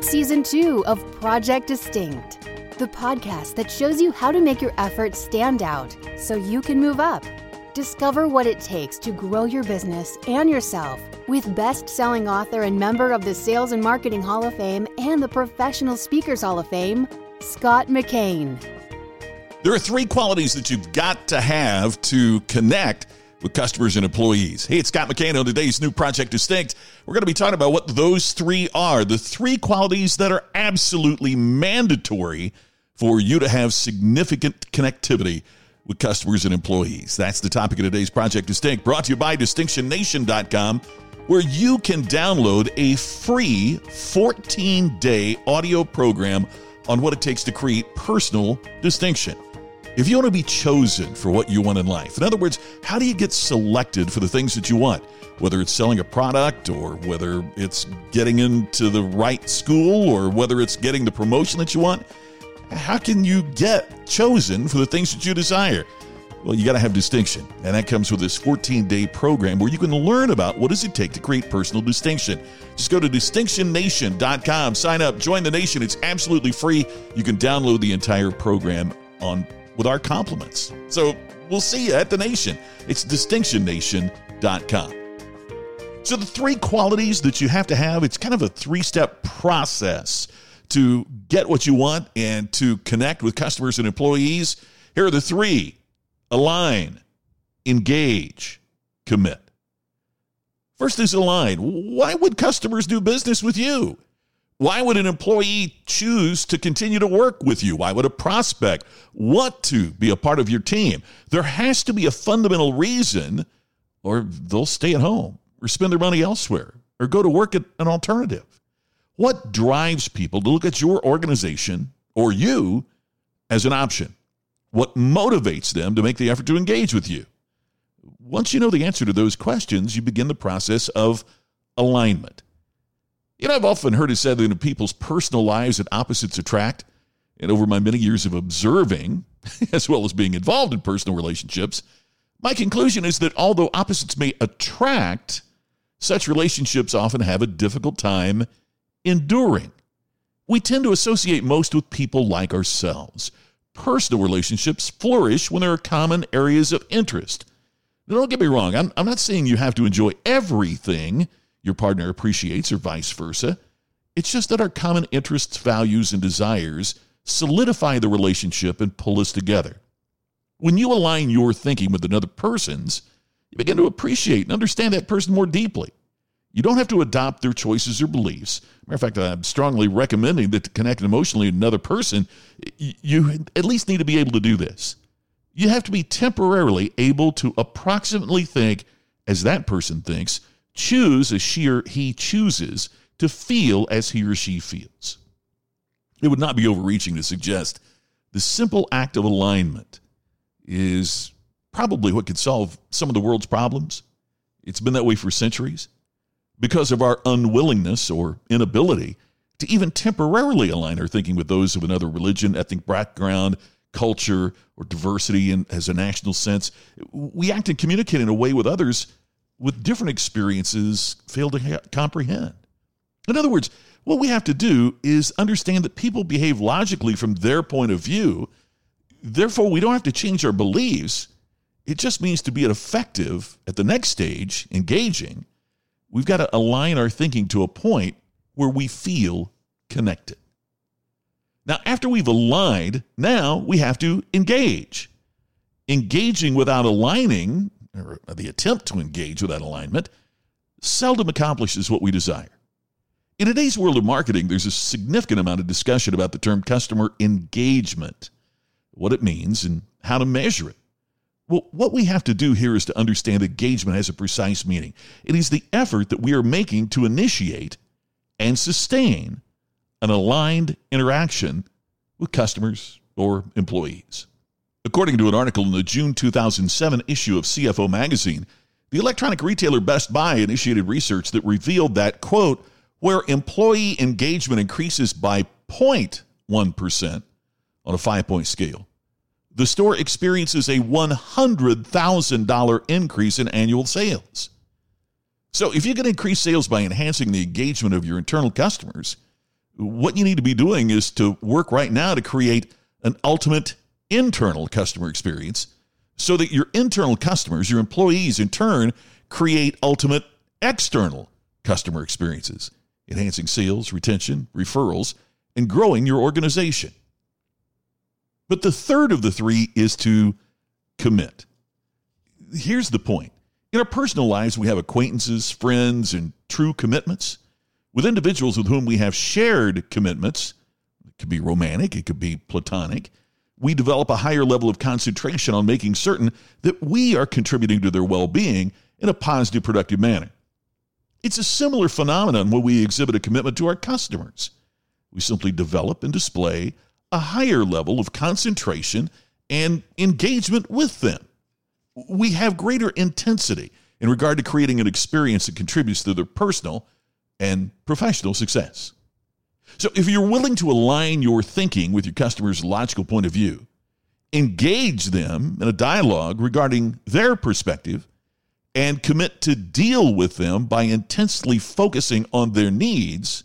Season two of Project Distinct, the podcast that shows you how to make your efforts stand out so you can move up. Discover what it takes to grow your business and yourself with best selling author and member of the Sales and Marketing Hall of Fame and the Professional Speakers Hall of Fame, Scott McKain. There are three qualities that you've got to have to connect with customers and employees. Hey, it's Scott McKain on today's new Project Distinct. We're going to be talking about what those three are the three qualities that are absolutely mandatory for you to have significant connectivity with customers and employees. That's the topic of today's Project Distinct, brought to you by DistinctionNation.com, where you can download a free 14 day audio program on what it takes to create personal distinction. If you want to be chosen for what you want in life, in other words, how do you get selected for the things that you want? Whether it's selling a product or whether it's getting into the right school or whether it's getting the promotion that you want, how can you get chosen for the things that you desire? Well, you got to have distinction, and that comes with this 14-day program where you can learn about what does it take to create personal distinction. Just go to distinctionnation.com, sign up, join the nation. It's absolutely free. You can download the entire program on with our compliments. So we'll see you at the nation. It's distinctionnation.com. So the three qualities that you have to have, it's kind of a three-step process to get what you want and to connect with customers and employees. Here are the three. Align, engage, commit. First is align. Why would customers do business with you? Why would an employee choose to continue to work with you? Why would a prospect want to be a part of your team? There has to be a fundamental reason, or they'll stay at home or spend their money elsewhere or go to work at an alternative. What drives people to look at your organization or you as an option? What motivates them to make the effort to engage with you? Once you know the answer to those questions, you begin the process of alignment. You know, I've often heard it said that in people's personal lives that opposites attract. And over my many years of observing, as well as being involved in personal relationships, my conclusion is that although opposites may attract, such relationships often have a difficult time enduring. We tend to associate most with people like ourselves. Personal relationships flourish when there are common areas of interest. Now, don't get me wrong, I'm, I'm not saying you have to enjoy everything your partner appreciates or vice versa. It's just that our common interests, values, and desires solidify the relationship and pull us together. When you align your thinking with another person's, you begin to appreciate and understand that person more deeply. You don't have to adopt their choices or beliefs. Matter of fact, I'm strongly recommending that to connect emotionally with another person, you at least need to be able to do this. You have to be temporarily able to approximately think as that person thinks choose as she or he chooses to feel as he or she feels. It would not be overreaching to suggest the simple act of alignment is probably what could solve some of the world's problems. It's been that way for centuries because of our unwillingness or inability to even temporarily align our thinking with those of another religion, ethnic background, culture, or diversity in, as a national sense. We act and communicate in a way with others with different experiences fail to ha- comprehend. In other words, what we have to do is understand that people behave logically from their point of view. Therefore, we don't have to change our beliefs. It just means to be effective at the next stage, engaging, we've got to align our thinking to a point where we feel connected. Now, after we've aligned, now we have to engage. Engaging without aligning or uh, the attempt to engage with that alignment, seldom accomplishes what we desire. In today's world of marketing, there's a significant amount of discussion about the term customer engagement, what it means, and how to measure it. Well, what we have to do here is to understand engagement has a precise meaning. It is the effort that we are making to initiate and sustain an aligned interaction with customers or employees. According to an article in the June 2007 issue of CFO magazine, the electronic retailer Best Buy initiated research that revealed that, quote, where employee engagement increases by 0.1% on a five point scale, the store experiences a $100,000 increase in annual sales. So, if you can increase sales by enhancing the engagement of your internal customers, What you need to be doing is to work right now to create an ultimate internal customer experience so that your internal customers, your employees in turn, create ultimate external customer experiences, enhancing sales, retention, referrals, and growing your organization. But the third of the three is to commit. Here's the point in our personal lives, we have acquaintances, friends, and true commitments. With individuals with whom we have shared commitments, it could be romantic, it could be platonic, we develop a higher level of concentration on making certain that we are contributing to their well being in a positive, productive manner. It's a similar phenomenon when we exhibit a commitment to our customers. We simply develop and display a higher level of concentration and engagement with them. We have greater intensity in regard to creating an experience that contributes to their personal and professional success. So, if you're willing to align your thinking with your customer's logical point of view, engage them in a dialogue regarding their perspective, and commit to deal with them by intensely focusing on their needs,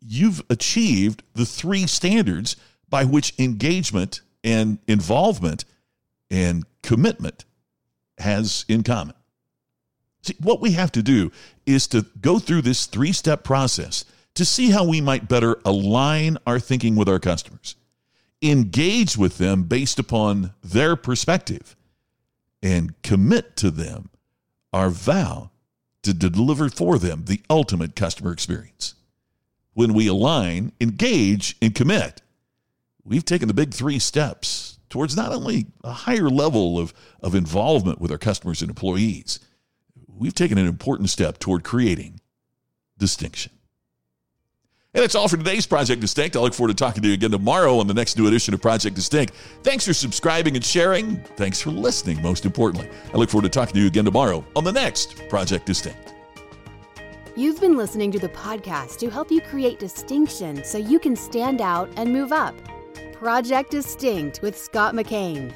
you've achieved the three standards by which engagement and involvement and commitment has in common. See, what we have to do is to go through this three step process to see how we might better align our thinking with our customers, engage with them based upon their perspective, and commit to them our vow to deliver for them the ultimate customer experience. When we align, engage, and commit, we've taken the big three steps towards not only a higher level of, of involvement with our customers and employees, we've taken an important step toward creating distinction. And that's all for today's Project Distinct. I look forward to talking to you again tomorrow on the next new edition of Project Distinct. Thanks for subscribing and sharing. Thanks for listening, most importantly. I look forward to talking to you again tomorrow on the next Project Distinct. You've been listening to the podcast to help you create distinction so you can stand out and move up. Project Distinct with Scott McKain.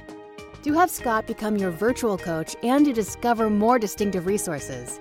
To have Scott become your virtual coach and to discover more distinctive resources,